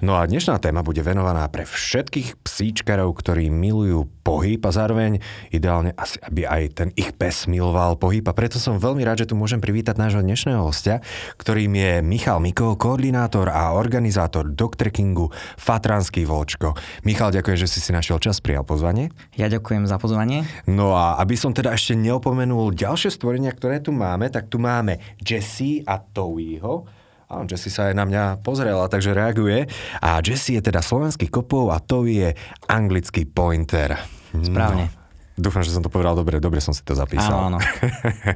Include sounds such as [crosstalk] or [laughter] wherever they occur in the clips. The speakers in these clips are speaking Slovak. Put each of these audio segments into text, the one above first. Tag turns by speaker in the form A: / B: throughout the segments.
A: No a dnešná téma bude venovaná pre všetkých psíčkarov, ktorí milujú pohyb a zároveň ideálne asi, aby aj ten ich pes miloval pohyb. A preto som veľmi rád, že tu môžem privítať nášho dnešného hostia, ktorým je Michal Miko, koordinátor a organizátor dog trekkingu Fatranský Volčko. Michal, ďakujem, že si si našiel čas, prijal pozvanie.
B: Ja ďakujem za pozvanie.
A: No a aby som teda ešte neopomenul ďalšie stvorenia, ktoré tu máme, tak tu máme Jesse a Towieho a Jesse sa aj na mňa pozrela, takže reaguje. A Jesse je teda slovenský kopov a to je anglický pointer.
B: Správne.
A: No, dúfam, že som to povedal dobre, dobre som si to zapísal.
B: Áno, áno.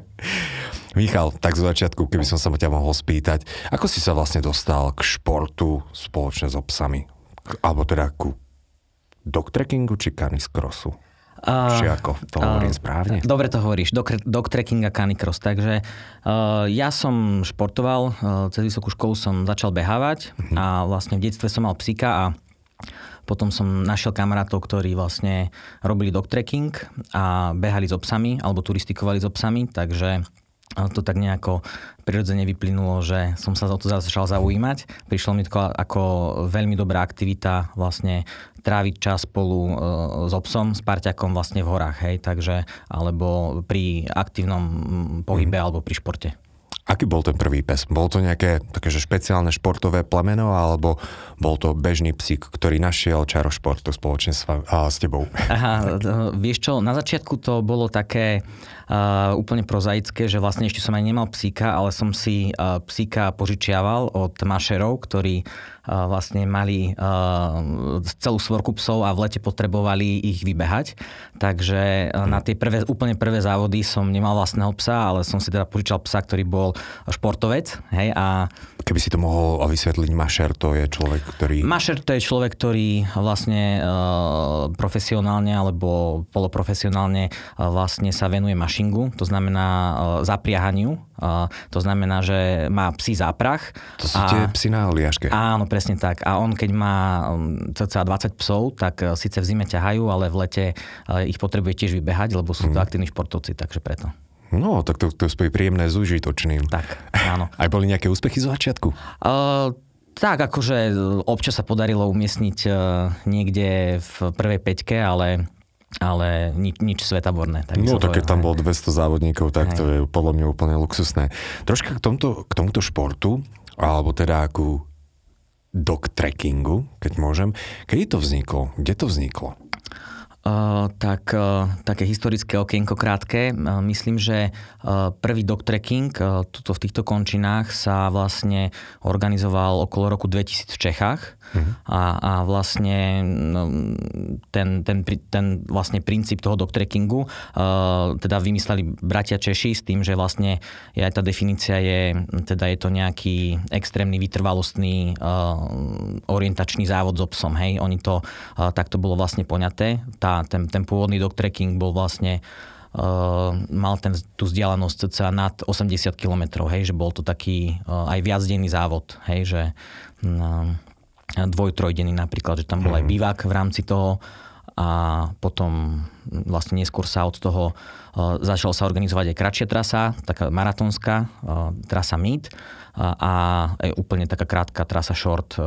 B: [laughs]
A: Michal, tak z začiatku, keby som sa ťa mohol spýtať, ako si sa vlastne dostal k športu spoločne s obsami? Alebo teda ku dog trekkingu či canis crossu? Uh, Či ako to hovorím uh, správne?
B: Dobre to hovoríš, dog trekking a canicross. Takže uh, ja som športoval, uh, cez vysokú školu som začal behávať uh-huh. a vlastne v detstve som mal psíka a potom som našiel kamarátov, ktorí vlastne robili dog trekking a behali s obsami alebo turistikovali s obsami, takže to tak nejako prirodzene vyplynulo, že som sa o to začal zaujímať. Prišlo mi to ako veľmi dobrá aktivita vlastne tráviť čas spolu e, s obsom, s parťakom vlastne v horách, hej, takže, alebo pri aktívnom pohybe mm. alebo pri športe.
A: Aký bol ten prvý pes? Bol to nejaké takéže špeciálne športové plemeno, alebo bol to bežný psík, ktorý našiel čaro športu spoločne s, a, s tebou?
B: Aha, vieš čo, na začiatku to bolo také uh, úplne prozaické, že vlastne ešte som aj nemal psíka, ale som si uh, psíka požičiaval od mašerov, ktorí vlastne mali celú svorku psov a v lete potrebovali ich vybehať. Takže na tie prvé, úplne prvé závody som nemal vlastného psa, ale som si teda požičal psa, ktorý bol športovec. Hej, a
A: Keby si to mohol vysvetliť, Mašer to je človek, ktorý...
B: Mašer to je človek, ktorý vlastne uh, profesionálne alebo poloprofesionálne uh, vlastne sa venuje mašingu, to znamená uh, zapriahaniu. Uh, to znamená, že má psi záprach.
A: To sú a, tie psi na liaške.
B: Áno, presne tak. A on keď má um, cca 20 psov, tak uh, síce v zime ťahajú, ale v lete uh, ich potrebuje tiež vybehať, lebo sú to mm. aktívni športovci, takže preto.
A: No, tak to, to je príjemné s užitočným.
B: Tak, áno. [laughs]
A: Aj boli nejaké úspechy z začiatku? Uh,
B: tak, akože občas sa podarilo umiestniť uh, niekde v prvej peťke, ale ale nič, nič svetaborné.
A: Tak no tak keď tam bol 200 závodníkov, tak Hej. to je podľa mňa úplne luxusné. Troška k, tomto, k tomuto športu, alebo teda ku dog trekkingu, keď môžem, kedy to vzniklo? Kde to vzniklo?
B: Uh, tak uh, také historické okienko krátke. Uh, myslím, že prvý dog trekking tuto v týchto končinách sa vlastne organizoval okolo roku 2000 v Čechách uh-huh. a, a vlastne no, ten, ten, ten vlastne princíp toho dog trekkingu teda vymysleli bratia Češi s tým, že vlastne aj tá definícia je, teda je to nejaký extrémny vytrvalostný orientačný závod s obsom. Hej? Oni to, takto bolo vlastne poňaté. Tá ten, ten pôvodný dog trekking bol vlastne Uh, mal ten, tú vzdialenosť cca nad 80 km, hej, že bol to taký uh, aj viacdenný závod, hej, že uh, dvoj, trojdenný napríklad, že tam bol aj mhm. bývak v rámci toho a potom vlastne neskôr sa od toho uh, začal sa organizovať aj kratšia trasa, taká maratónska uh, trasa Meet a aj úplne taká krátka trasa short e,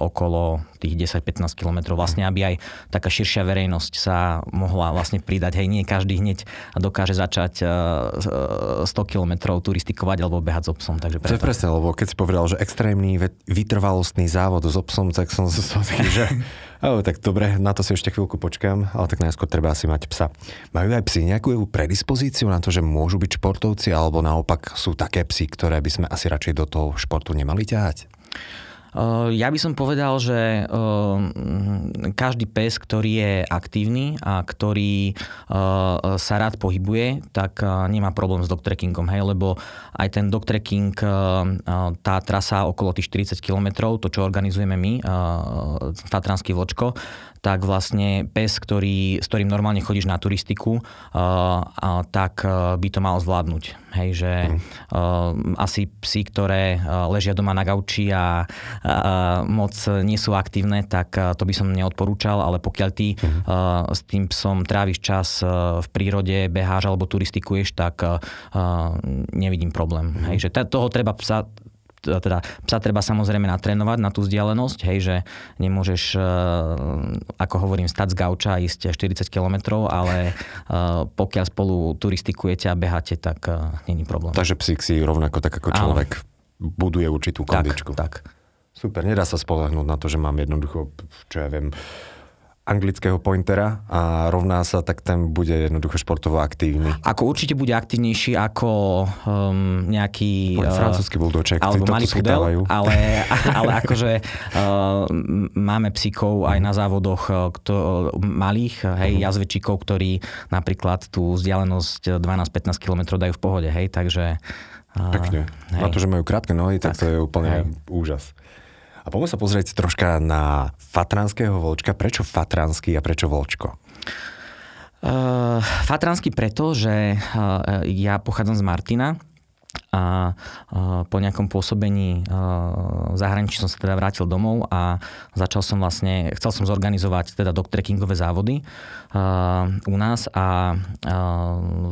B: okolo tých 10-15 km, vlastne aby aj taká širšia verejnosť sa mohla vlastne pridať. Hej, nie každý hneď dokáže začať 100 e, km turistikovať alebo behať s obsom. Takže
A: preto. To je presne, lebo keď si povedal, že extrémny vytrvalostný závod s obsom, tak som sa že [laughs] ale tak dobre, na to si ešte chvíľku počkám, ale tak najskôr treba asi mať psa. Majú aj psi nejakú predispozíciu na to, že môžu byť športovci, alebo naopak sú také psy, ktoré by sme asi radšej do toho športu nemali ťahať?
B: Eh, ja by som povedal, že eh, každý pes, ktorý je aktívny a ktorý eh, sa rád pohybuje, tak nemá problém s dogtrekkingom, hej, lebo aj ten dogtrekking, tá trasa okolo tých 40 km, to čo organizujeme my, Tatranský vločko, tak vlastne pes, ktorý, s ktorým normálne chodíš na turistiku, tak by to mal zvládnuť. Hej, že mm. uh, asi psy, ktoré uh, ležia doma na gauči a uh, moc nie sú aktívne, tak uh, to by som neodporúčal, ale pokiaľ ty mm. uh, s tým psom tráviš čas uh, v prírode, beháš alebo turistikuješ, tak uh, nevidím problém. Mm. Hej, že t- toho treba psa teda psa treba samozrejme natrénovať na tú vzdialenosť, hej, že nemôžeš, e, ako hovorím, stať z gauča a ísť 40 km, ale e, pokiaľ spolu turistikujete a beháte, tak e, není problém.
A: Takže psík si rovnako tak ako človek Áno. buduje určitú kondičku.
B: Tak, tak.
A: Super, nedá sa spolahnúť na to, že mám jednoducho, čo ja viem, anglického pointera a rovná sa, tak ten bude jednoducho športovo aktívny.
B: Ako určite bude aktívnejší ako um, nejaký...
A: Uh, francúzsky buldoček,
B: alebo malý pudel, [laughs] ale, ale akože uh, máme psíkov aj na závodoch uh, kto, malých, hej, uh-huh. jazvečíkov, ktorí napríklad tú vzdialenosť 12-15 km dajú v pohode, hej, takže...
A: Uh, Pekne. Hej. Na to, že majú krátke nohy, tak, tak to je úplne hej. úžas. A poďme sa pozrieť troška na fatranského volčka. Prečo fatranský a prečo volčko?
B: Uh, fatranský preto, že uh, ja pochádzam z Martina a uh, po nejakom pôsobení v zahraničí som sa teda vrátil domov a začal som vlastne, chcel som zorganizovať teda doktrekingové závody u nás a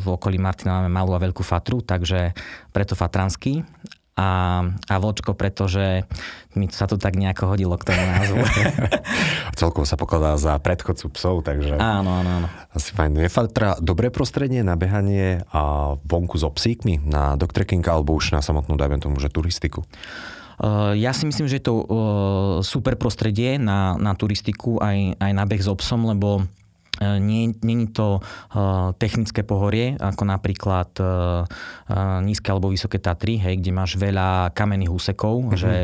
B: v okolí Martina máme malú a veľkú fatru, takže preto fatranský a, a Vlčko, pretože mi sa to tak nejako hodilo k tomu názvu. [laughs]
A: Celkovo sa pokladá za predchodcu psov, takže...
B: Áno, áno, áno.
A: Asi fajn. Je Fatra dobré prostredie na behanie a vonku so psíkmi, na dogtrekking alebo už na samotnú, dajme tomu, že turistiku?
B: Ja si myslím, že je to super prostredie na, na turistiku aj, aj na beh s so psom, lebo nie, nie je to uh, technické pohorie, ako napríklad uh, nízke alebo vysoké Tatry, hej, kde máš veľa kamenných úsekov, mm-hmm. že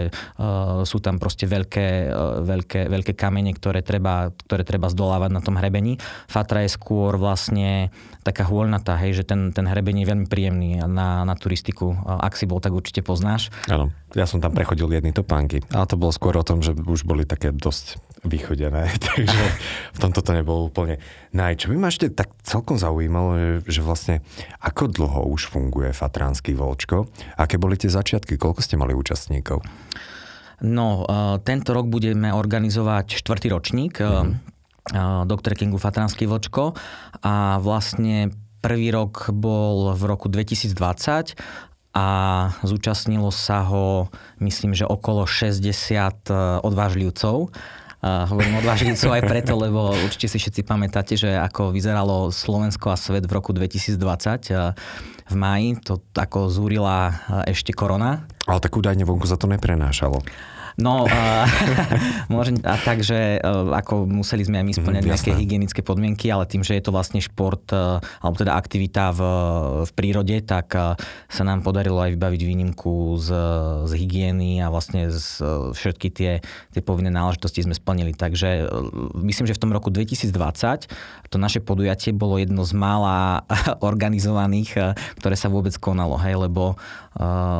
B: sú tam proste veľké, veľké, veľké kamene, ktoré treba, ktoré treba zdolávať na tom hrebení. Fatra je skôr vlastne taká hôľnatá, hej, že ten, ten hrebení je veľmi príjemný na, na turistiku. Ak si bol, tak určite poznáš.
A: Áno, ja som tam prechodil jedny topánky, ale to bolo skôr o tom, že už boli také dosť vychodené, [laughs] takže v tomto to nebolo úplne naj. Čo by ma ešte tak celkom zaujímalo, že, že vlastne ako dlho už funguje Fatránsky Volčko? Aké boli tie začiatky? Koľko ste mali účastníkov?
B: No, uh, tento rok budeme organizovať štvrtý ročník mm-hmm. uh, Dr. Kingu Fatránsky Vlčko a vlastne prvý rok bol v roku 2020 a zúčastnilo sa ho, myslím, že okolo 60 odvážlivcov. Uh, hovorím odvážlivcov aj preto, lebo určite si všetci pamätáte, že ako vyzeralo Slovensko a svet v roku 2020 uh, v máji, to ako zúrila ešte korona.
A: Ale tak údajne vonku za to neprenášalo.
B: No, a, [laughs] môžem, a takže ako museli sme aj my splňať mm, nejaké hygienické podmienky, ale tým, že je to vlastne šport, alebo teda aktivita v, v prírode, tak sa nám podarilo aj vybaviť výnimku z, z hygieny a vlastne z, všetky tie, tie povinné náležitosti sme splnili. Takže myslím, že v tom roku 2020 to naše podujatie bolo jedno z mála [laughs] organizovaných, ktoré sa vôbec konalo, hej, lebo,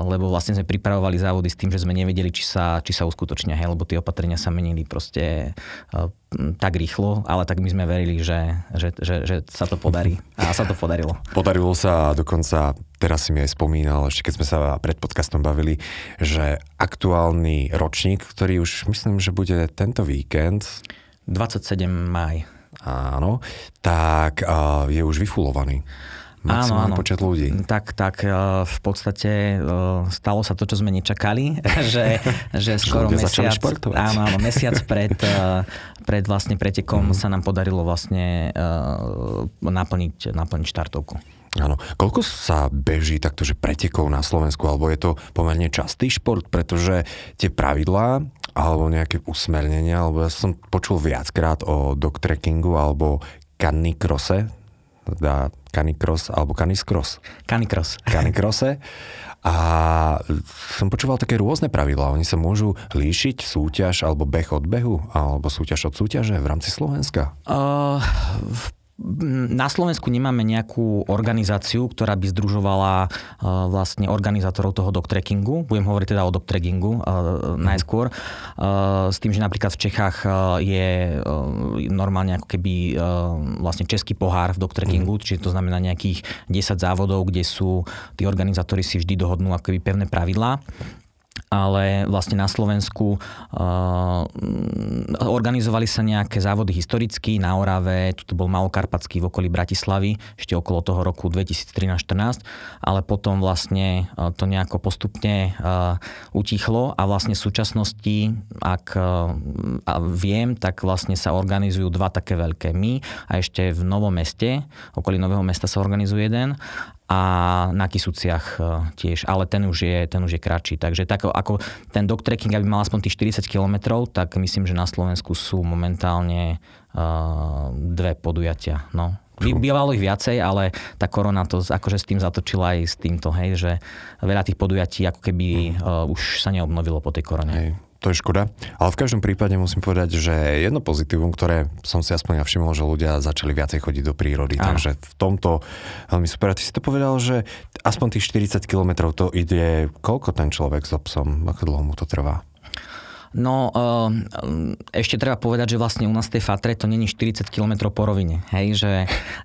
B: lebo vlastne sme pripravovali závody s tým, že sme nevedeli, či sa, či sa uskutočnia, hej, lebo tie opatrenia sa menili proste uh, tak rýchlo, ale tak my sme verili, že, že, že, že sa to podarí. A sa to podarilo. [laughs]
A: Podarilo sa dokonca, teraz si mi aj spomínal, ešte keď sme sa pred podcastom bavili, že aktuálny ročník, ktorý už myslím, že bude tento víkend.
B: 27 maj.
A: Áno, tak uh, je už vyfulovaný maximálny áno, áno. počet ľudí.
B: Tak, tak e, v podstate e, stalo sa to, čo sme nečakali, [laughs] že, že skoro mesiac, áno, áno, mesiac pred, e, pred vlastne pretekom mm. sa nám podarilo vlastne naplniť, naplniť štartovku.
A: Áno. Koľko sa beží takto, že pretekov na Slovensku, alebo je to pomerne častý šport, pretože tie pravidlá alebo nejaké usmernenia, alebo ja som počul viackrát o dogtrekkingu alebo kanikrose, teda Canicross alebo Caniscross.
B: Canicross. [laughs]
A: Canicrosse. A som počúval také rôzne pravidlá. Oni sa môžu líšiť súťaž alebo beh od behu alebo súťaž od súťaže v rámci Slovenska? Uh,
B: v na Slovensku nemáme nejakú organizáciu, ktorá by združovala uh, vlastne organizátorov toho trekkingu. Budem hovoriť teda o trekkingu uh, najskôr. Uh, s tým, že napríklad v Čechách je normálne ako keby vlastne český pohár v trekkingu, mm. čiže to znamená nejakých 10 závodov, kde sú tí organizátori si vždy dohodnú ako keby pevné pravidlá ale vlastne na Slovensku uh, organizovali sa nejaké závody historicky na Orave, tu bol Malokarpatský v okolí Bratislavy, ešte okolo toho roku 2013-14, ale potom vlastne uh, to nejako postupne uh, utichlo a vlastne v súčasnosti, ak viem, tak vlastne sa organizujú dva také veľké. My a ešte v Novom meste, okolí Nového mesta sa organizuje jeden a na Kisuciach e, tiež, ale ten už je, ten už je kratší. Takže tak ako ten dog trekking, aby mal aspoň tých 40 km, tak myslím, že na Slovensku sú momentálne uh, dve podujatia. No. Bývalo ich viacej, ale tá korona to akože s tým zatočila aj s týmto, hej, že veľa tých podujatí ako keby uh, už sa neobnovilo po tej korone. Hej
A: to je škoda. Ale v každom prípade musím povedať, že jedno pozitívum, ktoré som si aspoň všimol, že ľudia začali viacej chodiť do prírody. Áno. Takže v tomto veľmi super. A ty si to povedal, že aspoň tých 40 kilometrov to ide, koľko ten človek s so psom, ako dlho mu to trvá?
B: No, ehm, ešte treba povedať, že vlastne u nás tej Fatre to není 40 km po rovine. Hej, že,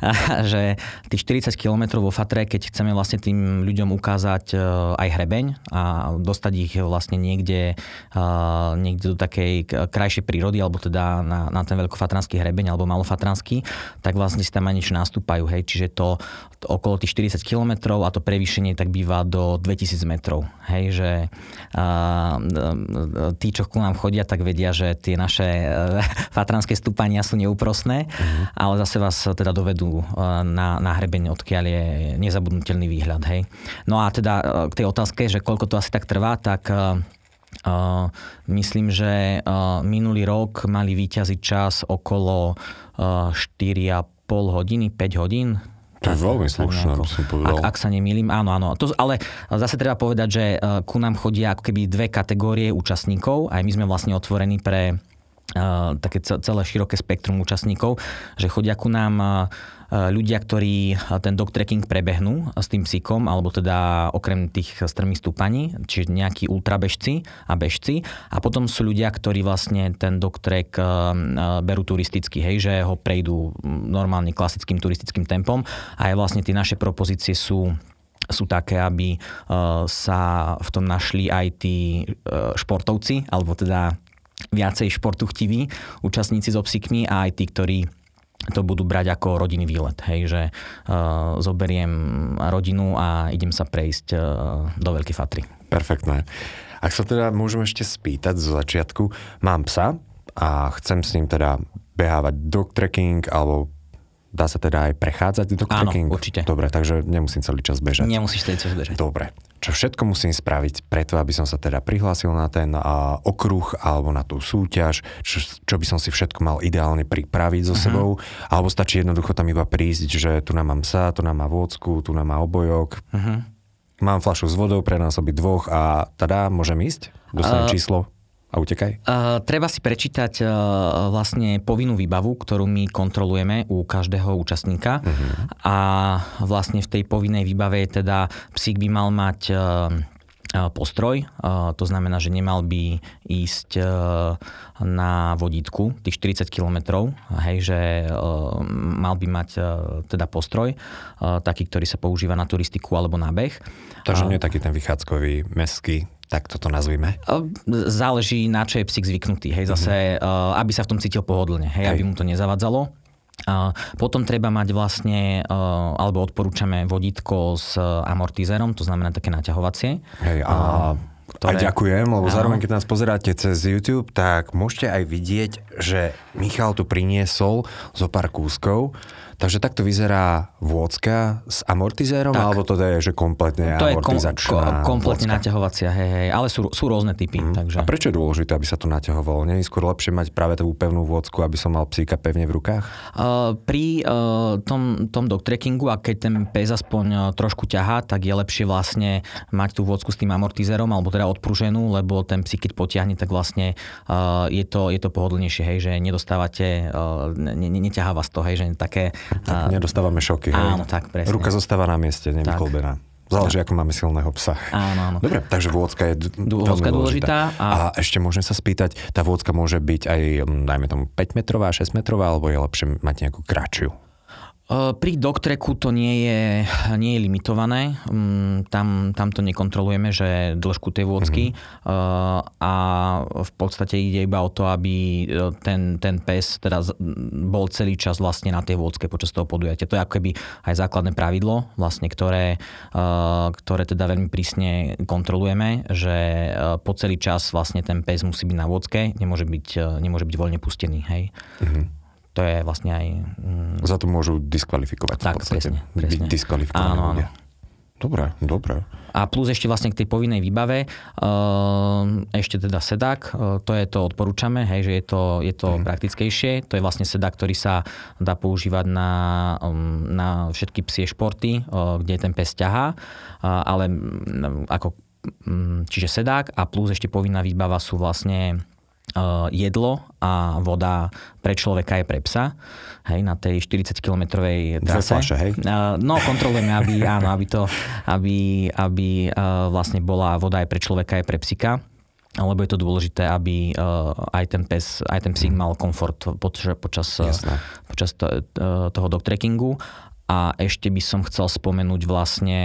B: [laughs] že tých 40 km vo Fatre, keď chceme vlastne tým ľuďom ukázať e, aj hrebeň a dostať ich vlastne niekde, e, niekde do takej krajšej prírody, alebo teda na, na ten veľkofatranský hrebeň, alebo malofatranský, tak vlastne si tam aj niečo nastúpajú. Hej, čiže to, to okolo tých 40 km a to prevýšenie tak býva do 2000 metrov. Hej, že tí, čo ku nám chodia, tak vedia, že tie naše e, [laughs] fatranské stúpania sú neúprosné, mm-hmm. ale zase vás teda dovedú e, na, na hrebeň, odkiaľ je nezabudnutelný výhľad. Hej. No a teda e, k tej otázke, že koľko to asi tak trvá, tak Uh, myslím, že uh, minulý rok mali výťaziť čas okolo uh, 4,5 hodiny, 5 hodín,
A: to je veľmi slušné, by som povedal.
B: Ak, ak sa nemýlim, áno, áno. To, ale zase treba povedať, že e, ku nám chodia ako keby dve kategórie účastníkov. Aj my sme vlastne otvorení pre také celé široké spektrum účastníkov, že chodia ku nám ľudia, ktorí ten dog trekking prebehnú s tým psíkom, alebo teda okrem tých strmých stúpaní, čiže nejakí ultrabežci a bežci. A potom sú ľudia, ktorí vlastne ten dog trek berú turisticky, hej, že ho prejdú normálne klasickým turistickým tempom. A aj vlastne tie naše propozície sú sú také, aby sa v tom našli aj tí športovci, alebo teda viacej športu chtiví účastníci so psíkmi a aj tí, ktorí to budú brať ako rodinný výlet. Hej, že uh, zoberiem rodinu a idem sa prejsť uh, do Veľkej Fatry.
A: Perfektné. Ak sa teda môžem ešte spýtať zo začiatku, mám psa a chcem s ním teda behávať dog trekking alebo Dá sa teda aj prechádzať do
B: Áno, trekking? určite.
A: Dobre, takže nemusím celý čas bežať.
B: Nemusíš celý čas bežať.
A: Dobre. Čo všetko musím spraviť preto, aby som sa teda prihlásil na ten a, okruh alebo na tú súťaž, čo, čo by som si všetko mal ideálne pripraviť so uh-huh. sebou, alebo stačí jednoducho tam iba prísť, že tu nám mám psa, tu nám má vôcku, tu nám má obojok. Uh-huh. Mám fľašu s vodou pre nás obi dvoch a teda môžem ísť? Dostanem uh, číslo? A utekaj?
B: Uh, treba si prečítať uh, vlastne povinnú výbavu, ktorú my kontrolujeme u každého účastníka. Uh-huh. A vlastne v tej povinnej výbave teda psík by mal mať uh, postroj, to znamená, že nemal by ísť na vodítku tých 40 km, hej, že mal by mať teda postroj, taký, ktorý sa používa na turistiku alebo na beh.
A: Takže nie je taký ten vychádzkový meský tak toto nazvime?
B: Záleží, na čo je psík zvyknutý. Hej, zase, mm-hmm. aby sa v tom cítil pohodlne, hej, hej. aby mu to nezavadzalo. Potom treba mať vlastne, alebo odporúčame vodítko s amortizérom, to znamená také naťahovacie.
A: Hej, a ktoré... A ďakujem, lebo Áno. zároveň, keď nás pozeráte cez YouTube, tak môžete aj vidieť, že Michal tu priniesol zo pár kúskov Takže takto vyzerá vôcka s amortizérom, tak. alebo to je, že kompletne
B: to amortizačná je kom, kompletne vôcka. naťahovacia, hej, hej, ale sú, sú rôzne typy. Mm. Takže.
A: A prečo je dôležité, aby sa to naťahovalo? Nie je skôr lepšie mať práve tú pevnú vôcku, aby som mal psíka pevne v rukách?
B: Uh, pri uh, tom, tom dog trekkingu, a keď ten pes aspoň uh, trošku ťahá, tak je lepšie vlastne mať tú vôcku s tým amortizérom, alebo teda odpruženú, lebo ten psík, keď potiahne, tak vlastne uh, je, to, je to pohodlnejšie, hej, že nedostávate, uh, ne, ne, neťahá vás to, hej, že také
A: Tak nedostávame šoky. hej.
B: Áno, tak, presne.
A: Ruka zostáva na mieste, nevyklbená. Záleží, ako máme silného psa.
B: Áno, áno.
A: Dobre, takže vôdzka je d- veľmi dôležitá. A...
B: a-
A: ešte môžem sa spýtať, tá vôdzka môže byť aj, dajme tomu, 5 metrová, 6 metrová, alebo je lepšie mať nejakú kratšiu?
B: Pri doktreku to nie je, nie je limitované. Mm, Tam, tam to nekontrolujeme, že dĺžku tej vôdzky. Uh, a v podstate ide iba o to, aby ten, ten pes teda bol celý čas vlastne na tej vôdzke počas toho podujatia. To je ako keby aj základné pravidlo, vlastne, ktoré, ktoré teda veľmi prísne kontrolujeme, že po celý čas vlastne ten pes musí byť na vôdzke, nemôže byť, nemôže byť voľne pustený. Hej. To je vlastne aj... mm,
A: Za to môžu diskvalifikovať.
B: Tak,
A: podstate.
B: presne,
A: Byť
B: presne.
A: diskvalifikovaní
B: Áno, áno.
A: Dobre, dobre.
B: A plus ešte vlastne k tej povinnej výbave, ehm, ešte teda sedák, e, to je to odporúčame, hej, že je to, je to
A: Mhm.
B: praktickejšie. To je vlastne sedák, ktorý sa dá používať na, um, na všetky psie športy, e, kde ten pes ťahá, ale mm, ako, mm, čiže sedák a plus ešte povinná výbava sú vlastne jedlo a voda pre človeka je pre psa. Hej, na tej 40-kilometrovej
A: Dve
B: trase.
A: fľaše, hej?
B: Uh, No, kontrolujeme, aby, [laughs] áno, aby to, aby, aby uh, vlastne bola voda aj pre človeka, aj pre psika lebo je to dôležité, aby aj ten pes, aj ten psík mal komfort počas, počas,
A: Jasné.
B: počas to, toho dogtrekkingu. A ešte by som chcel spomenúť vlastne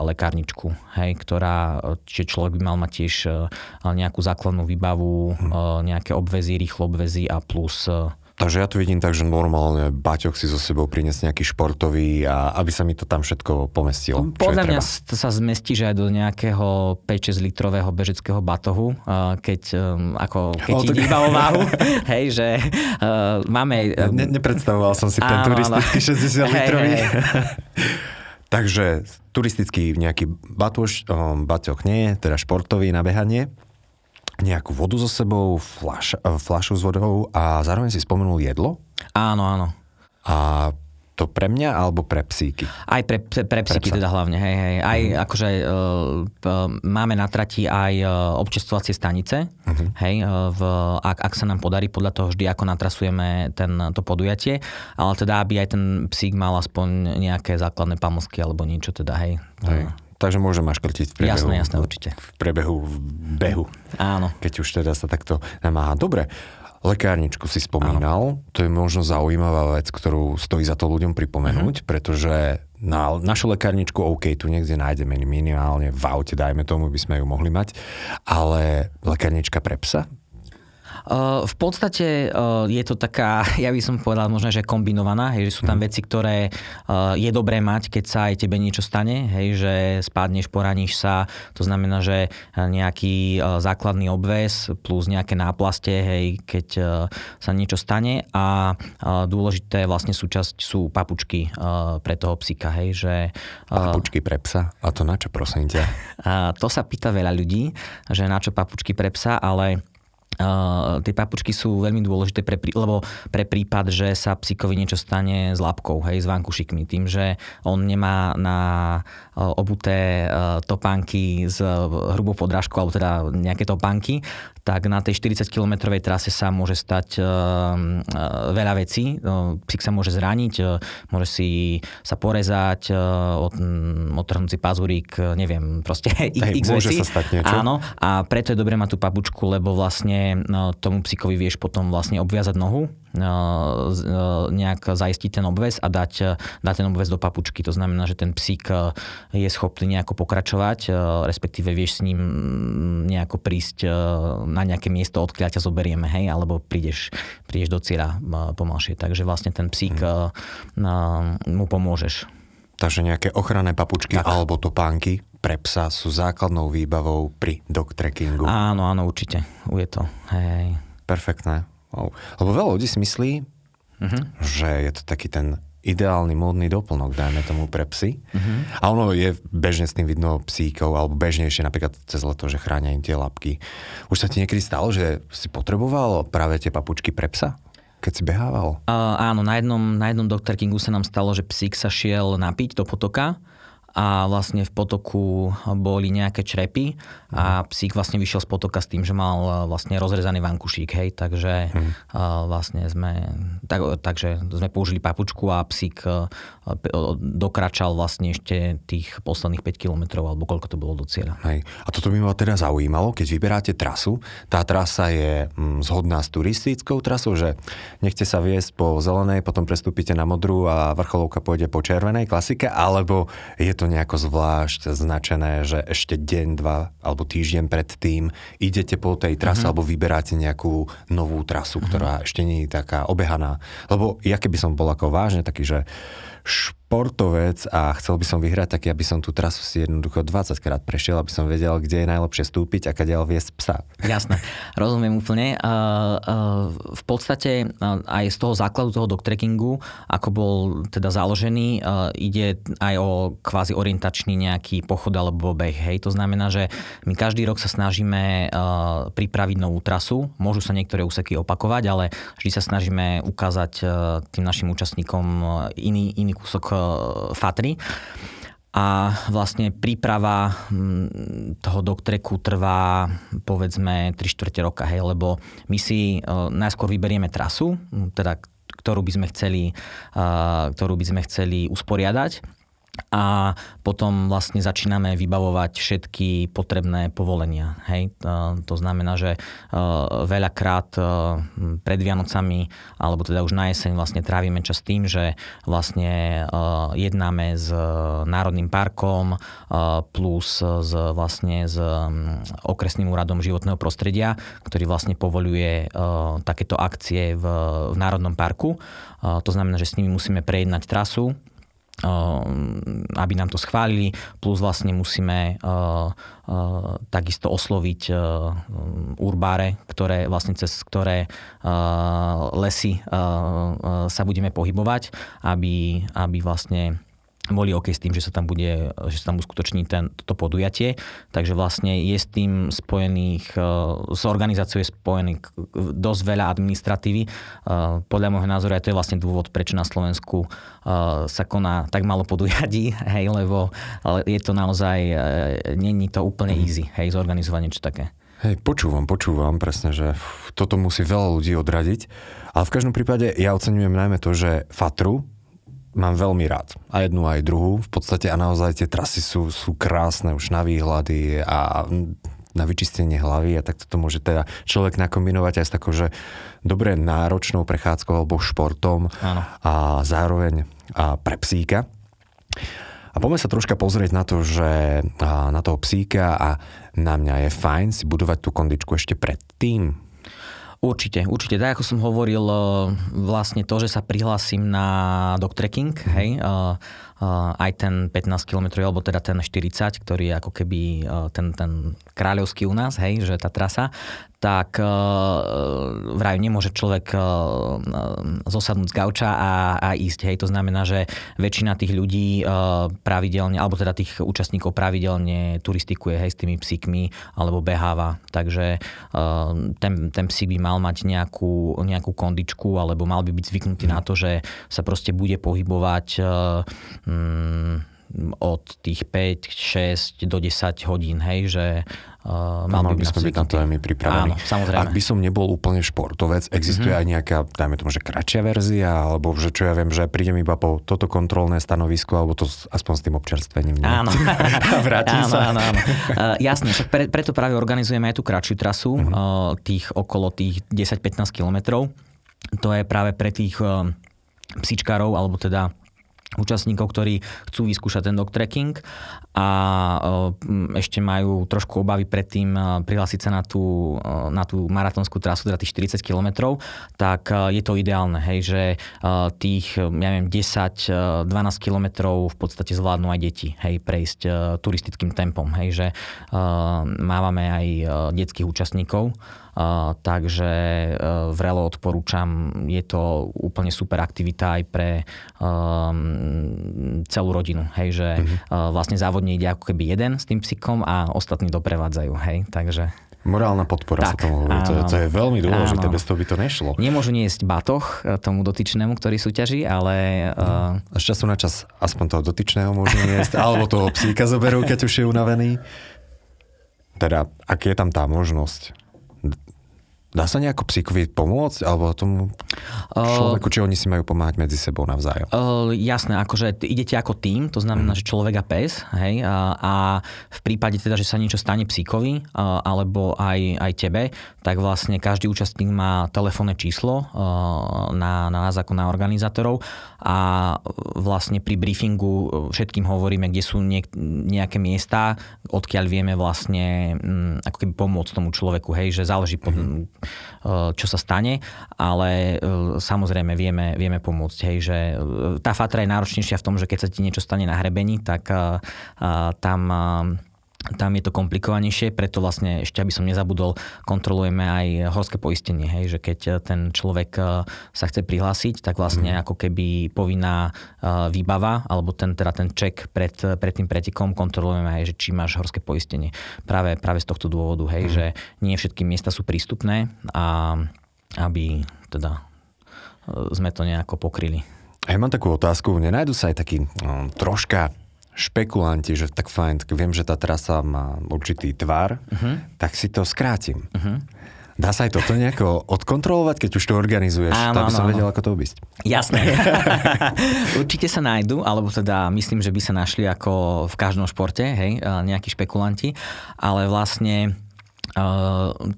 B: lekárničku, hej, ktorá, čiže človek by mal mať tiež uh, nejakú základnú výbavu, uh, nejaké obvezy, rýchlo obvezy a plus
A: Takže ja tu vidím tak, že normálne Baťoch si so sebou priniesť nejaký športový a aby sa mi to tam všetko pomestilo.
B: Podľa mňa to sa zmestí, že aj do nejakého 5-6 litrového bežeckého batohu, keď, um, ako, keď
A: O,
B: ti
A: tak-
B: vybav váhu, [laughs] hej, že uh, máme... um,
A: Ne, nepredstavoval som si ten
B: Áno,
A: turistický [laughs] 60
B: Hej,
A: litrový.
B: hej, [laughs]
A: Takže turistický nejaký batoš, um, baťoch nie, teda športový na behanie, nejakú vodu so sebou, flaš, eh, flašu s vodou a zároveň si spomenul jedlo.
B: Áno, áno.
A: A to pre mňa alebo pre psíky?
B: Aj pre, pre, pre psíky
A: psa.
B: teda hlavne, hej, hej. Aj akože uh, máme na trati aj uh, občerstvovacie stanice, hej, uh, v, ak, ak sa nám podarí, podľa toho vždy, ako natrasujeme ten, to podujatie, ale teda, aby aj ten psík mal aspoň nejaké základné pamlsky alebo niečo teda, hej.
A: Hej. Takže môžem maškrtiť v priebehu.
B: Jasné, jasné, určite.
A: V priebehu v behu.
B: Áno.
A: Keď už teda sa takto namáha. Dobre, lekárničku si spomínal. To je možno zaujímavá vec, ktorú stojí za to ľuďom pripomenúť, pretože na našu lekárničku OK, tu niekde nájdeme minimálne v aute, dajme tomu, by sme ju mohli mať, ale lekárnička pre psa?
B: V podstate je to taká, [laughs] ja by som povedal možno, že kombinovaná, hej, že sú tam veci, ktoré je dobré mať, keď sa aj tebe niečo stane, hej, že spadneš, poraníš sa, to znamená, že nejaký uh, základný obves plus nejaké náplaste, hej, keď uh, sa niečo stane a dôležité vlastne súčasť sú papučky pre toho psika, hej, že
A: Papučky pre psa? A to na čo, prosím ťa?
B: to sa pýta veľa ľudí, že na čo papučky pre psa, ale Uh, tie papučky sú veľmi dôležité, pre, lebo pre prípad, že sa psíkovi niečo stane s labkou, hej, s vankušikmi. Tým, že on nemá na uh, obuté uh, topánky s uh, hrubou podrážkou, alebo teda nejaké topánky, tak na tej 40-kilometrovej trase sa môže stať uh, uh, veľa vecí. Uh, psík sa môže zraniť, uh, môže si sa porezať, uh, od, odtrhnúť si pazurík, neviem, proste [laughs]
A: Hej,
B: x
A: môže
B: vecí.
A: sa stať niečo.
B: Áno, a preto je dobré mať tú papučku, lebo vlastne no, tomu psíkovi vieš potom vlastne obviazať nohu, no, z- no, nejak zaistiť ten obväz a dať, dať ten obväz do papučky. To znamená, že ten psík je schopný nejako pokračovať, respektíve vieš s ním mm, nejako prísť na nejaké miesto, odkiaľ ťa zoberieme, hej, alebo prídeš, prídeš do cieľa pomalšie. Takže vlastne ten psík eh, mu pomôžeš.
A: Takže nejaké ochranné papučky alebo topánky pre psa sú základnou výbavou pri dog trekkingu.
B: Áno, áno, určite. Je to. Hej.
A: Perfektné. Wow. Lebo veľa ľudí si myslí, že je to taký ten ideálny módny doplnok, dajme tomu pre psy. A ono je bežne s tým vidno psíkov, alebo bežnejšie napríklad cez leto, že chránia im tie lapky. Už sa ti niekedy stalo, že si potreboval práve tie papučky pre psa? Keď si behával?
B: Uh, áno, na jednom, na jednom doktorkingu sa nám stalo, že psík sa šiel napiť do potoka a vlastne v potoku boli nejaké črepy a psík vlastne vyšiel z potoka s tým, že mal vlastne rozrezaný vankušík, hej, takže hmm. vlastne sme, tak, takže sme použili papučku a psík dokračal vlastne ešte tých posledných 5 kilometrov, alebo koľko to bolo do cieľa.
A: Hej. A toto by ma teda zaujímalo, keď vyberáte trasu, tá trasa je mm, zhodná s turistickou trasou, že nechce sa viesť po zelenej, potom prestúpite na modrú a vrcholovka pôjde po červenej klasike, alebo je to nejako zvlášť značené, že ešte deň, dva alebo týždeň pred tým idete po tej trase mm-hmm. alebo vyberáte nejakú novú trasu, mm-hmm. ktorá ešte nie je taká obehaná. Lebo ja keby som bol ako vážne taký, že športovec a chcel by som vyhrať, tak ja by som tú trasu si jednoducho 20 krát prešiel, aby som vedel, kde je najlepšie stúpiť a kde viesť psa.
B: Jasné, rozumiem úplne. V podstate aj z toho základu toho trekkingu, ako bol teda založený, ide aj o kvázi orientačný nejaký pochod alebo beh. Hej. To znamená, že my každý rok sa snažíme pripraviť novú trasu. Môžu sa niektoré úseky opakovať, ale vždy sa snažíme ukázať tým našim účastníkom iný, iný kúsok Fatry. A vlastne príprava mm, toho doktreku trvá povedzme 3 čtvrte roka, hej, lebo my si uh, najskôr vyberieme trasu, teda ktorú by sme chceli, uh, ktorú by sme chceli usporiadať a potom vlastne začíname vybavovať všetky potrebné povolenia. Hej? To znamená, že e, veľakrát e, pred Vianocami, alebo teda už na jeseň vlastne trávime čas tým, že vlastne e, jednáme s Národným parkom plus s, vlastne s okresným úradom životného prostredia, ktorý vlastne povoluje takéto akcie v, v Národnom parku. To znamená, že s nimi musíme prejednať trasu, aby nám to schválili, plus vlastne musíme eh, eh, takisto osloviť eh, urbáre, ktoré, vlastne cez ktoré lesy sa budeme pohybovať, aby, aby vlastne boli OK s tým, že sa tam bude, že sa tam uskutoční ten, toto podujatie. Takže vlastne je s tým spojených, e, s organizáciou je spojených dosť veľa administratívy. E, podľa môjho názoru aj to je vlastne dôvod, prečo na Slovensku e, sa koná tak malo podujatí, [laughs] hej, lebo je to naozaj, není to úplne mhm. easy, hej, zorganizovať niečo také.
A: Hej, počúvam, počúvam presne, že toto musí veľa ľudí odradiť. Ale v každom prípade ja oceňujem najmä to, že Fatru, mám veľmi rád. A jednu, aj druhú. V podstate a naozaj tie trasy sú, sú krásne už na výhľady a na vyčistenie hlavy a tak to môže teda človek nakombinovať aj s takou, že dobre náročnou prechádzkou alebo športom Áno. a zároveň a pre psíka. A poďme sa troška pozrieť na to, že na toho psíka a na mňa je fajn si budovať tú kondičku ešte predtým,
B: Určite, určite. Tak ako som hovoril, eh, vlastne to, že sa prihlásim na dog trekking, hej, uh, aj ten 15 km, alebo teda ten 40, ktorý je ako keby uh, ten, ten kráľovský u nás, hej, že tá trasa, tak uh, vraj nemôže človek uh, zosadnúť z gauča a, a ísť. Hej. To znamená, že väčšina tých ľudí uh, pravidelne, alebo teda tých účastníkov pravidelne turistikuje hej, s tými psíkmi alebo beháva. Takže uh, ten, ten psík by mal mať nejakú, nejakú kondičku alebo mal by byť zvyknutý mm. na to, že sa proste bude pohybovať uh, od tých 5, 6 do 10 hodín, hej, že
A: uh, mal by, by sme byť na to aj my pripravení.
B: Áno, samozrejme.
A: Ak by som nebol úplne športovec, existuje mm-hmm. aj nejaká, dajme tomu, že kratšia verzia, alebo že čo ja viem, že prídem iba po toto kontrolné stanovisko, alebo to aspoň s tým občerstvením. Nie?
B: Áno. [laughs]
A: Vrátim
B: áno,
A: sa.
B: Áno, áno. Uh, jasne, však pre, preto práve organizujeme aj tú kratšiu trasu, mm-hmm. uh, tých okolo tých 10-15 kilometrov. To je práve pre tých uh, psičkárov, alebo teda účastníkov, ktorí chcú vyskúšať ten dog trekking a e, ešte majú trošku obavy predtým e, prihlásiť sa na tú, e, na tú maratónskú trasu, teda tých 40 km, tak je to ideálne, hej, že tých, ja neviem, 10-12 km v podstate zvládnu aj deti, hej, prejsť turistickým tempom, hej, že mávame aj detských účastníkov, takže uh, vrelo odporúčam, je to úplne super aktivita aj pre um, celú rodinu, hej, že uh-huh. uh, vlastne závodne ide ako keby jeden s tým psíkom a ostatní doprevádzajú, hej, takže...
A: Morálna podpora tak, sa tomu hovorí. To, to je veľmi dôležité, áno. bez toho by to nešlo.
B: Nemôžu niesť batoh e, tomu dotyčnému, ktorý súťaží, ale...
A: Uh... Z času na čas aspoň toho dotyčného môžu niesť, alebo toho psíka zoberú, keď už je unavený. Teda, ak je tam tá možnosť. Dá sa nejako psíkovi pomôcť, alebo tomu človeku, či oni si majú pomáhať medzi sebou navzájom?
B: Uh, jasné, akože idete ako tým, to znamená, mm. že človek a pes, hej, a, a v prípade teda, že sa niečo stane psíkovi, uh, alebo aj, aj tebe, tak vlastne každý účastník má telefónne číslo uh, na, na nás ako na organizátorov a vlastne pri briefingu všetkým hovoríme, kde sú niek- nejaké miesta, odkiaľ vieme vlastne um, ako keby pomôcť tomu človeku, hej, že záleží pod, mm Eh, čo sa stane, ale eh, samozrejme vieme, vieme pomôcť. Hej, že eh, tá fatra je náročnejšia v tom, že keď sa ti niečo stane na hrebení, tak tam tam je to komplikovanejšie, preto vlastne ešte, aby som nezabudol, kontrolujeme aj horské poistenie, hej, že keď ten človek sa chce prihlásiť, tak vlastne mm. ako keby povinná výbava, alebo ten, teda ten ček pred, pred tým pretekom kontrolujeme aj, že či máš horské poistenie. Práve, práve z tohto dôvodu, hej, mm. že nie všetky miesta sú prístupné a aby teda sme to nejako pokryli.
A: Ja mám takú otázku, nenajdu sa aj taký no, troška špekulanti, že tak fajn, tak viem, že tá trasa má určitý tvar, uh-huh. tak si to skrátim. Uh-huh. Dá sa aj toto nejako odkontrolovať, keď už to organizuješ? Áno, tak by som vedel, ako to obísť.
B: Jasné. [laughs] Určite sa nájdu, alebo teda myslím, že by sa našli ako v každom športe, hej, nejakí špekulanti, ale vlastne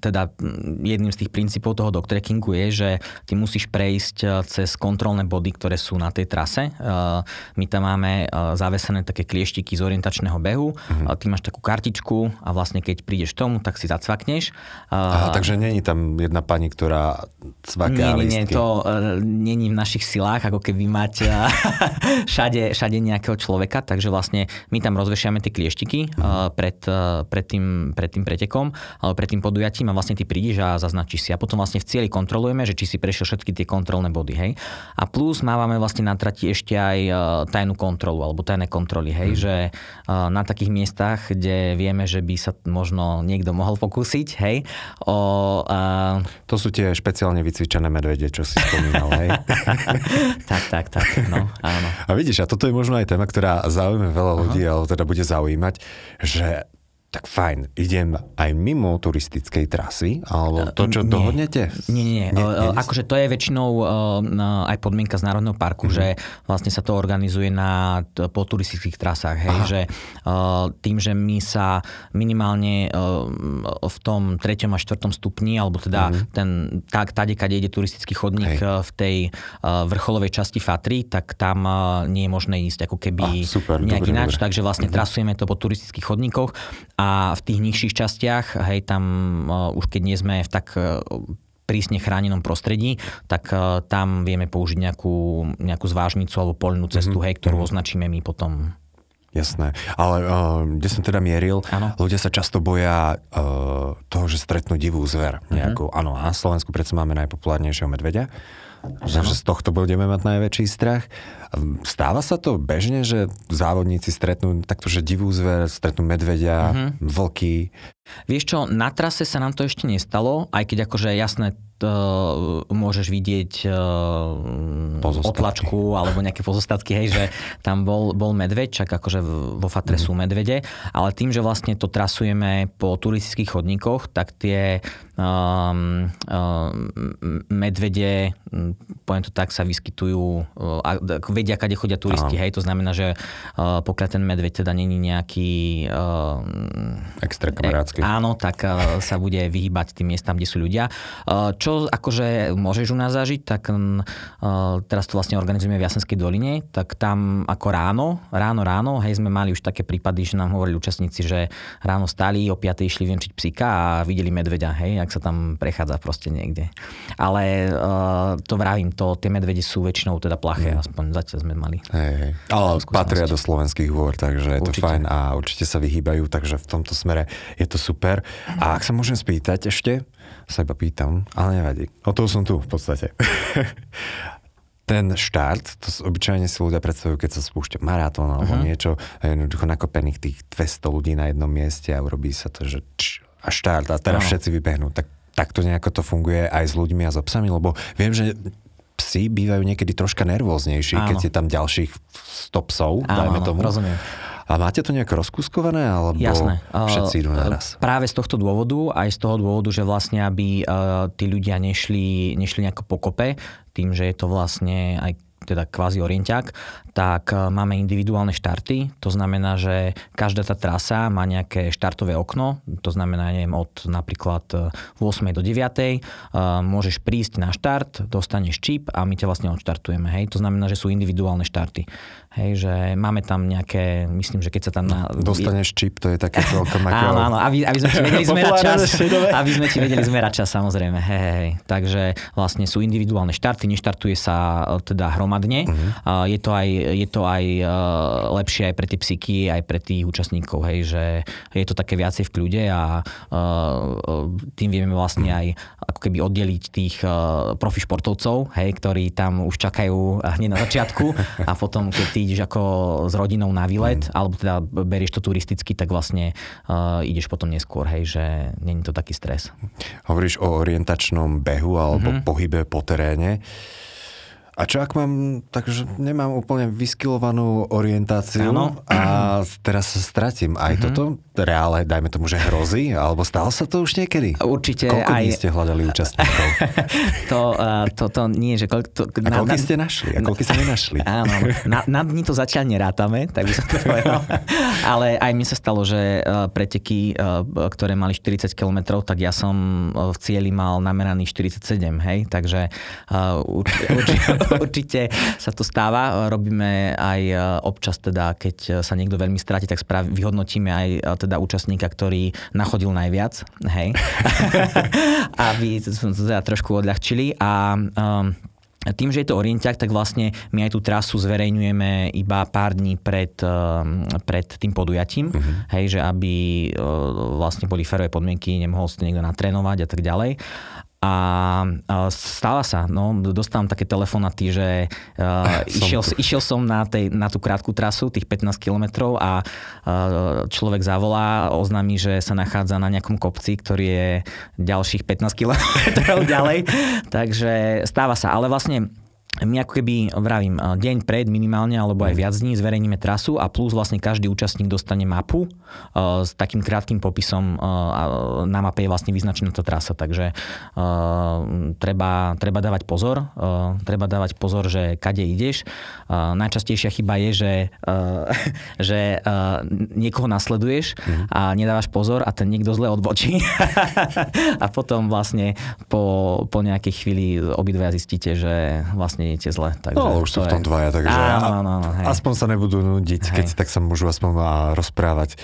B: teda jedným z tých princípov toho docktrackingu je, že ty musíš prejsť e, cez kontrolné body, ktoré sú na tej trase. E, my tam máme e, zavesené také klieštiky z orientačného behu. Uh-huh. Ty máš takú kartičku a vlastne keď prídeš tomu, tak si zacvakneš.
A: Aha, takže není tam jedna pani, ktorá cvaká
B: nie, nie, nie, to není v našich silách, ako keby mať [laughs] všade, všade nejakého človeka, takže vlastne my tam rozvešiame tie klieštiky uh-huh. pred, pred, tým, pred tým pretekom pred tým podujatím a vlastne ty prídeš a zaznačíš si. A potom vlastne v cieli kontrolujeme, že či si prešiel všetky tie kontrolné body. Hej. A plus mávame vlastne na trati ešte aj e, tajnú kontrolu alebo tajné kontroly. Hej, hmm. že e, na takých miestach, kde vieme, že by sa možno niekto mohol pokúsiť. Hej, o,
A: a... To sú tie špeciálne vycvičené medvede, čo si spomínal. hej. [laughs]
B: tak, tak, tak. No, áno.
A: A vidíš, a toto je možno aj téma, ktorá zaujíma veľa ľudí, Aha. alebo teda bude zaujímať, že tak fajn, idem aj mimo turistickej trasy, alebo to, čo nie, dohodnete?
B: Nie, nie, nie. nie akože to je väčšinou uh, aj podmienka z Národného parku, mm-hmm. že vlastne sa to organizuje na, po turistických trasách, hej, Aha. že tým, že my sa minimálne v tom 3. a 4. stupni, alebo teda mm-hmm. ten, tak, tade, kade ide turistický chodník hej. v tej vrcholovej časti Fatry, tak tam nie je možné ísť ako keby ah, super, nejak ináč, takže vlastne mm-hmm. trasujeme to po turistických chodníkoch a v tých nižších častiach, hej, tam uh, už keď nie sme v tak uh, prísne chránenom prostredí, tak uh, tam vieme použiť nejakú, nejakú zvážnicu alebo poľnú cestu, mm-hmm. hej, ktorú mm-hmm. označíme my potom
A: Jasné. Ale uh, kde som teda mieril, ano. ľudia sa často boja uh, toho, že stretnú divú zver. Nejakú. Mm-hmm. Áno, na Slovensku predsa máme najpopulárnejšieho medveďa. Takže z tohto budeme mať najväčší strach. Stáva sa to bežne, že závodníci stretnú takto, že divú zver, stretnú medvedia, mm-hmm. vlky.
B: Vieš čo, na trase sa nám to ešte nestalo, aj keď akože jasné, to môžeš vidieť uh, otlačku alebo nejaké pozostatky, hej, že tam bol, bol medveď, čak akože vo Fatre mm. sú medvede, ale tým, že vlastne to trasujeme po turistických chodníkoch, tak tie um, um, medvede, poviem to tak, sa vyskytujú, uh, vedia, kade chodia turisti, Aha. hej, to znamená, že uh, pokiaľ ten medveď teda není nejaký uh,
A: extra kamarátsky.
B: E, áno, tak uh, sa bude vyhýbať tým miestam, kde sú ľudia. Uh, čo akože môžeš u nás zažiť, tak uh, teraz to vlastne organizujeme v Jasenskej doline, tak tam ako ráno, ráno, ráno, hej, sme mali už také prípady, že nám hovorili účastníci, že ráno stali, o 5. išli venčiť psíka a videli medveďa, hej, ak sa tam prechádza proste niekde. Ale uh, to vravím, to, tie medvede sú väčšinou teda plaché, mm. aspoň zatiaľ sme mali.
A: Hej, hej. Ale patria do slovenských hôr, takže je určite. to fajn a určite sa vyhýbajú, takže v tomto smere je to super. A ak sa môžem spýtať ešte, sa iba pýtam, ale nevadí. O toho som tu v podstate. [laughs] ten štart, to obyčajne si ľudia predstavujú, keď sa spúšťa maratón alebo uh-huh. niečo, jednoducho nakopených tých 200 ľudí na jednom mieste a urobí sa to, že č, a štart a teraz
B: Áno.
A: všetci vybehnú. Tak, takto nejako to funguje aj s ľuďmi a s obsami, lebo viem, že psi bývajú niekedy troška nervóznejší,
B: Áno.
A: keď je tam ďalších 100 psov, dajme
B: áno,
A: tomu.
B: rozumiem.
A: A máte to nejako rozkuskované, alebo
B: Jasné.
A: všetci idú
B: Uh,
A: naraz?
B: Práve z tohto dôvodu, aj z toho dôvodu, že vlastne, aby uh, tí ľudia nešli, nešli nejako pokope, tým, že je to vlastne aj teda kvázi orienťák, tak uh, máme individuálne štarty. To znamená, že každá tá trasa má nejaké štartové okno. To znamená, neviem, od napríklad uh, 8. do 9. uh, môžeš prísť na štart, dostaneš čip a my ťa vlastne odštartujeme. Hej? To znamená, že sú individuálne štarty. Hej, že máme tam nejaké, myslím, že keď sa tam... Na,
A: Dostaneš čip, to je také [laughs] celkom ako...
B: Áno, áno, aby, aby sme ti vedeli [laughs] zmerať čas. Aby sme ti vedeli zmerať čas, samozrejme. Hej, hej, hej. Takže vlastne sú individuálne štarty, neštartuje sa e, teda hromadne. Uh-huh. Je to aj, je to aj e, lepšie aj pre tie psyky, aj pre tých účastníkov, hej, že je to také viacej v kľude a uh, tým vieme vlastne aj ako keby oddeliť tých profi športovcov, hej, ktorí tam už čakajú hneď na začiatku a potom, keď ty ideš ako s rodinou na výlet, mm. alebo teda berieš to turisticky, tak vlastne ideš potom neskôr, hej, že není to taký stres.
A: Hovoríš o orientačnom behu alebo
B: Mhm.
A: mm-hmm. pohybe po teréne. A čo ak mám, takže nemám úplne vyskilovanú orientáciu.
B: Mhm.
A: a teraz sa stratím. Aj mm-hmm. toto reále, dajme tomu, že hrozí? Alebo stalo sa to už niekedy?
B: Určite
A: Koľko
B: aj...
A: ste hľadali účastníkov? [laughs]
B: to, uh, to, to nie, že koľko... To,
A: A koľko ste našli? A koľko ste nenašli? [laughs]
B: Áno, na, na dni to zatiaľ nerátame, tak by som to povedal. [laughs] Ale aj mne sa stalo, že uh, preteky, uh, ktoré mali 40 km, tak ja som v cieli mal nameraný 47, hej, takže uh, určite, určite, [laughs] určite sa to stáva. Robíme aj uh, občas teda, keď sa niekto veľmi stráti, tak správ, vyhodnotíme aj uh, teda účastníka, ktorý nachodil najviac, hej, aby sme to teda trošku odľahčili a um, tým, že je to orienťák, tak vlastne my aj tú trasu zverejňujeme iba pár dní pred, um, pred tým podujatím, uh-huh. hej, že aby vlastne boli férové podmienky, nemohol si to niekto natrénovať a tak ďalej. A stáva sa, no, dostávam také telefonaty, že uh, [laughs] išiel, išiel som na, tej, na tú krátku trasu, tých 15 kilometrov a uh, človek zavolá, oznámi, že sa nachádza na nejakom kopci, ktorý je ďalších 15 kilometrov [laughs] ďalej. Takže stáva sa, ale vlastne my ako keby, vravím, deň pred minimálne, alebo aj viac dní zverejníme trasu a plus vlastne každý účastník dostane mapu uh, s takým krátkým popisom uh, a na mape je vlastne vyznačená tá trasa, takže uh, treba, treba dávať pozor, uh, treba dávať pozor, že kade ideš. Uh, najčastejšia chyba je, že, uh, [laughs] že uh, niekoho nasleduješ a nedávaš pozor a ten niekto zle odbočí. [laughs] A potom vlastne po, po nejakej chvíli obidvaja zistíte, že vlastne idete zle. Takže
A: No, už sú v tom
B: je-
A: dvaja, takže
B: Áno, áno, áno, hej.
A: aspoň sa nebudú nudiť, keď tak sa môžu aspoň rozprávať.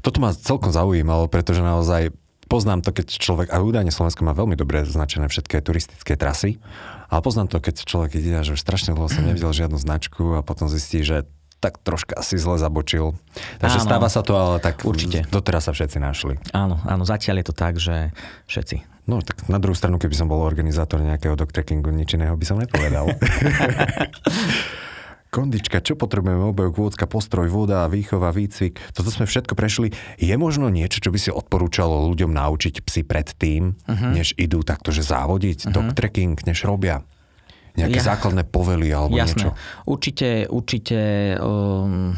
A: Toto ma celkom zaujímalo, pretože naozaj poznám to, keď človek, a údajne Slovensko má veľmi dobre značené všetké turistické trasy, ale poznám to, keď človek ide že už strašne dlho som nevidel žiadnu značku a potom zistí, že tak troška asi zle zabočil. Takže
B: Áno.
A: stáva sa to, ale tak
B: Určite.
A: doteraz sa všetci našli.
B: Áno, áno, zatiaľ je to tak, že všetci.
A: No tak na druhú stranu, keby som bol organizátor nejakého dogtrekkingu, nič iného by som nepovedal. [laughs] Kondička, čo potrebujeme? Obojok, vôdzka, postroj, voda, výchova, výcvik. Toto sme všetko prešli. Je možno niečo, čo by si odporúčalo ľuďom naučiť psi pred tým, uh-huh. než idú takto, že závodiť, uh-huh. dogtrekking, než robia? Nejaké
B: Ja-
A: základné povely alebo
B: Jasné.
A: niečo?
B: Určite, určite um,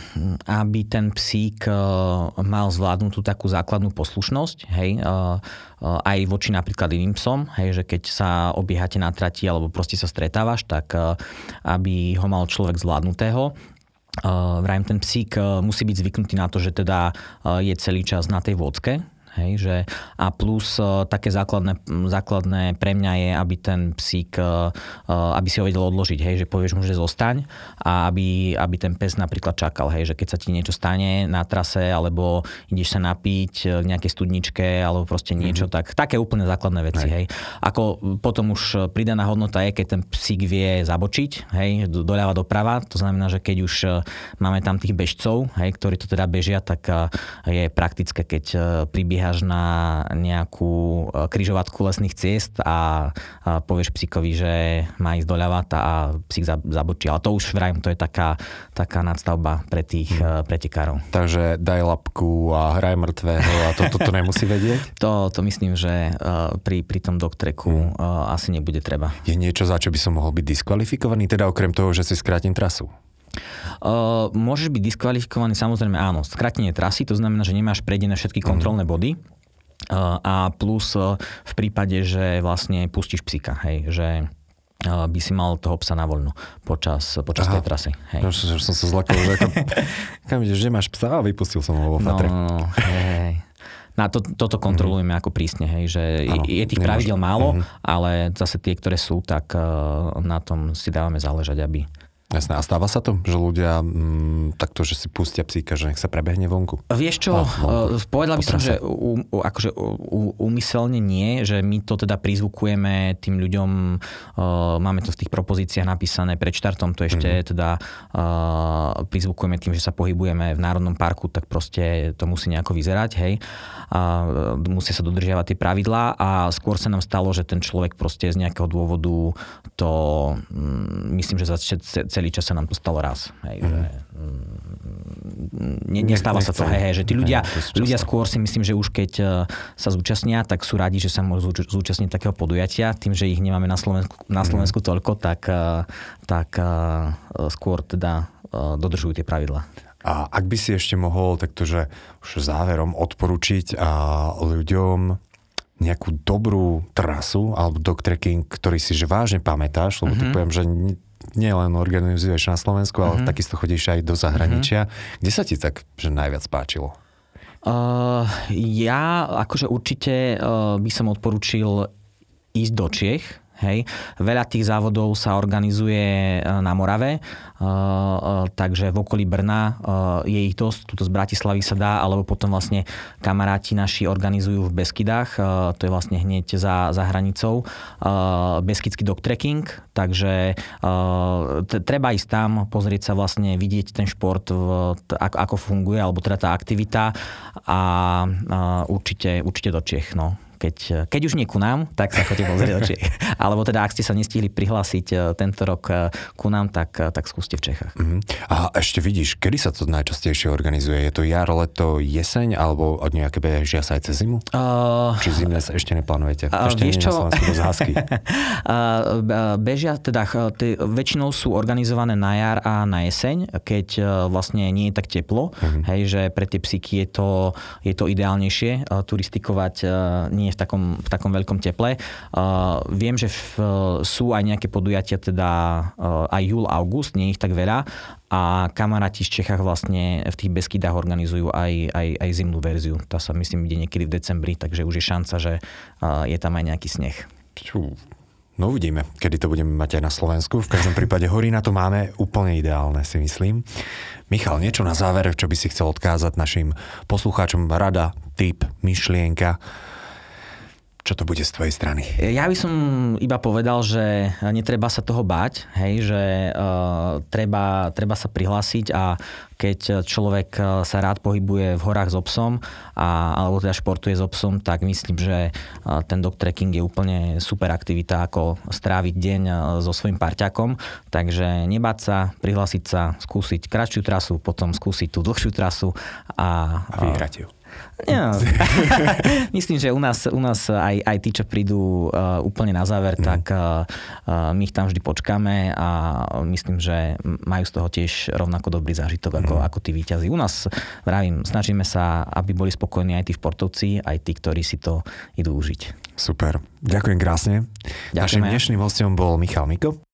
B: aby ten psík uh, mal zvládnutú takú základnú poslušnosť, hej, uh, uh, aj voči napríklad iným psom, hej, že keď sa obiehate na trati alebo proste sa stretávaš, tak uh, aby ho mal človek zvládnutého. Uh, vrajím, ten psík uh, musí byť zvyknutý na to, že teda uh, je celý čas na tej vodke, Hej, že a plus uh, také základné, základné pre mňa je, aby ten psík, uh, uh, aby si ho vedel odložiť, hej, že povieš mu, že zostaň a aby, aby ten pes napríklad čakal, hej, že keď sa ti niečo stane na trase, alebo ideš sa napiť k nejakej studničke, alebo proste niečo, mm-hmm. tak také úplne základné veci, hej. Ako potom už pridaná hodnota je, keď ten psík vie zabočiť, hej, do- doľava doprava, to znamená, že keď už máme tam tých bežcov, hej, ktorí to teda bežia, tak je praktické, keď pribieha vybehaš na nejakú križovatku lesných ciest a, a povieš psíkovi, že má ísť doľava a psík zabočí. Ale to už vrajím, to je taká, taká nadstavba pre tých hmm. pretekárov.
A: Takže daj lapku a hraj mŕtvého a toto to, to nemusí vedieť? [laughs]
B: To, to myslím, že pri, pri tom doktreku hmm. asi nebude treba.
A: Je niečo, za čo by som mohol byť diskvalifikovaný, teda okrem toho, že si skrátim trasu?
B: Uh, môžeš byť diskvalifikovaný samozrejme áno. Skrátenie trasy, to znamená, že nemáš prejdené všetky mhm. kontrolné body. Uh, a plus uh, v prípade, že vlastne pustíš psika, hej, že by si mal toho psa na voľno počas, počas tej trasy. Hej.
A: No, že som sa zlakol, že ako, [laughs] kam ideš, že máš psa a vypustil som ho vo fatre.
B: No, no, hej. Na to, toto kontrolujeme mm-hmm. ako prísne, hej, že ano, je tých pravidel málo, mm-hmm. ale zase tie, ktoré sú, tak uh, na tom si dávame záležať, aby,
A: Jasné. A stáva sa to, že ľudia mm, takto, že si pustia psíka, že nech sa prebehne vonku?
B: Vieš čo, a, vonku. Eh, povedal by som, že u, u, akože u, úmyselne nie, že my to teda prizvukujeme tým ľuďom, uh, máme to v tých propozíciách napísané pred štartom, to ešte mm-hmm. teda uh, prizvukujeme tým, že sa pohybujeme v Národnom parku, tak proste to musí nejako vyzerať, hej. A musia sa dodržiavať tie pravidlá a skôr sa nám stalo, že ten človek proste z nejakého dôvodu to, um, myslím, že za celý čas sa nám to stalo raz. Hej, mm. že, mm, ne, nestáva sa to, hej, hej, že tí ľudia, hej, ľudia skôr si myslím, že už keď e, sa zúčastnia, tak sú radi, že sa môžu zúčastniť takého podujatia. Tým, že ich nemáme na Slovensku, na mhm. Slovensku mm. toľko, tak, e, tak e, skôr teda dodržujú tie pravidla.
A: A ak by si ešte mohol takto, že už záverom odporučiť a ľuďom nejakú dobrú trasu alebo dog trekking, ktorý si že vážne pamätáš, lebo mm-hmm. poviem, že nielen organizuješ na Slovensku, ale mm-hmm. takisto chodíš aj do zahraničia. Mm-hmm. Kde sa ti tak že najviac páčilo?
B: Uh, ja akože určite uh, by som odporučil ísť do Čiech, Hej. Veľa tých závodov sa organizuje e, na Morave, uh, uh, takže v okolí Brna je ich dosť, tuto z Bratislavy sa dá, alebo potom vlastne kamaráti naši organizujú v Beskydách, to je vlastne hneď za, za hranicou, Beskydský dog trekking, takže treba ísť tam, pozrieť sa vlastne, vidieť ten šport, ako, ako funguje, alebo teda tá aktivita a určite, určite do Čech. No keď, keď už nie ku nám, tak sa chodite pozrieť oči. [laughs] Alebo teda, ak ste sa nestihli prihlásiť e, tento rok e, ku nám, tak, e, tak skúste v Čechách. Uh-huh.
A: A ešte vidíš, kedy sa to najčastejšie organizuje? Je to jar, leto, jeseň, alebo od nejaké bežia sa aj cez zimu? Uh, Či zimné sa ešte neplánujete? Uh, ešte nie čo? na
B: uh, [laughs] bežia, teda t- väčšinou sú organizované na jar a na jeseň, keď vlastne nie je tak teplo. Uh-huh. Hej, že pre tie psíky je to, je to ideálnejšie turistikovať nie v takom, v takom veľkom teple. Uh, viem, že v, sú aj nejaké podujatia, teda uh, aj júl, august, nie ich tak veľa a kamaráti z Čechách vlastne v tých Beskydách organizujú aj, aj, aj zimnú verziu. Tá sa myslím ide niekedy v decembri, takže už je šanca, že uh, je tam aj nejaký sneh.
A: Čú. No uvidíme, kedy to budeme mať aj na Slovensku. V každom prípade hory na to máme úplne ideálne, si myslím. Michal, niečo na záver, čo by si chcel odkázať našim poslucháčom? Rada, typ, myšlienka, čo to bude z tvojej strany?
B: Ja by som iba povedal, že netreba sa toho báť, hej, že uh, treba, treba sa prihlásiť a keď človek e, sa rád pohybuje v horách s obsom a, alebo teda športuje s obsom, tak myslím, že uh, ten dog trekking je úplne super aktivita, ako stráviť deň so svojím parťakom. Takže nebáť sa, prihlásiť sa, skúsiť kratšiu trasu, potom skúsiť tú dlhšiu trasu a,
A: a vyhrať ju.
B: Ja. [laughs] Myslím, že u nás, u nás aj, aj tí, čo prídu uh, úplne na záver, mm. tak uh, uh, my ich tam vždy počkáme a myslím, že majú z toho tiež rovnako dobrý zážitok ako, mm. ako tí výťazí. U nás, vravím, snažíme sa, aby boli spokojní aj tí športovci, aj tí, ktorí si to idú užiť.
A: Super. Ďakujem krásne. Ďakujeme. Našim dnešným hostom bol Michal Miko.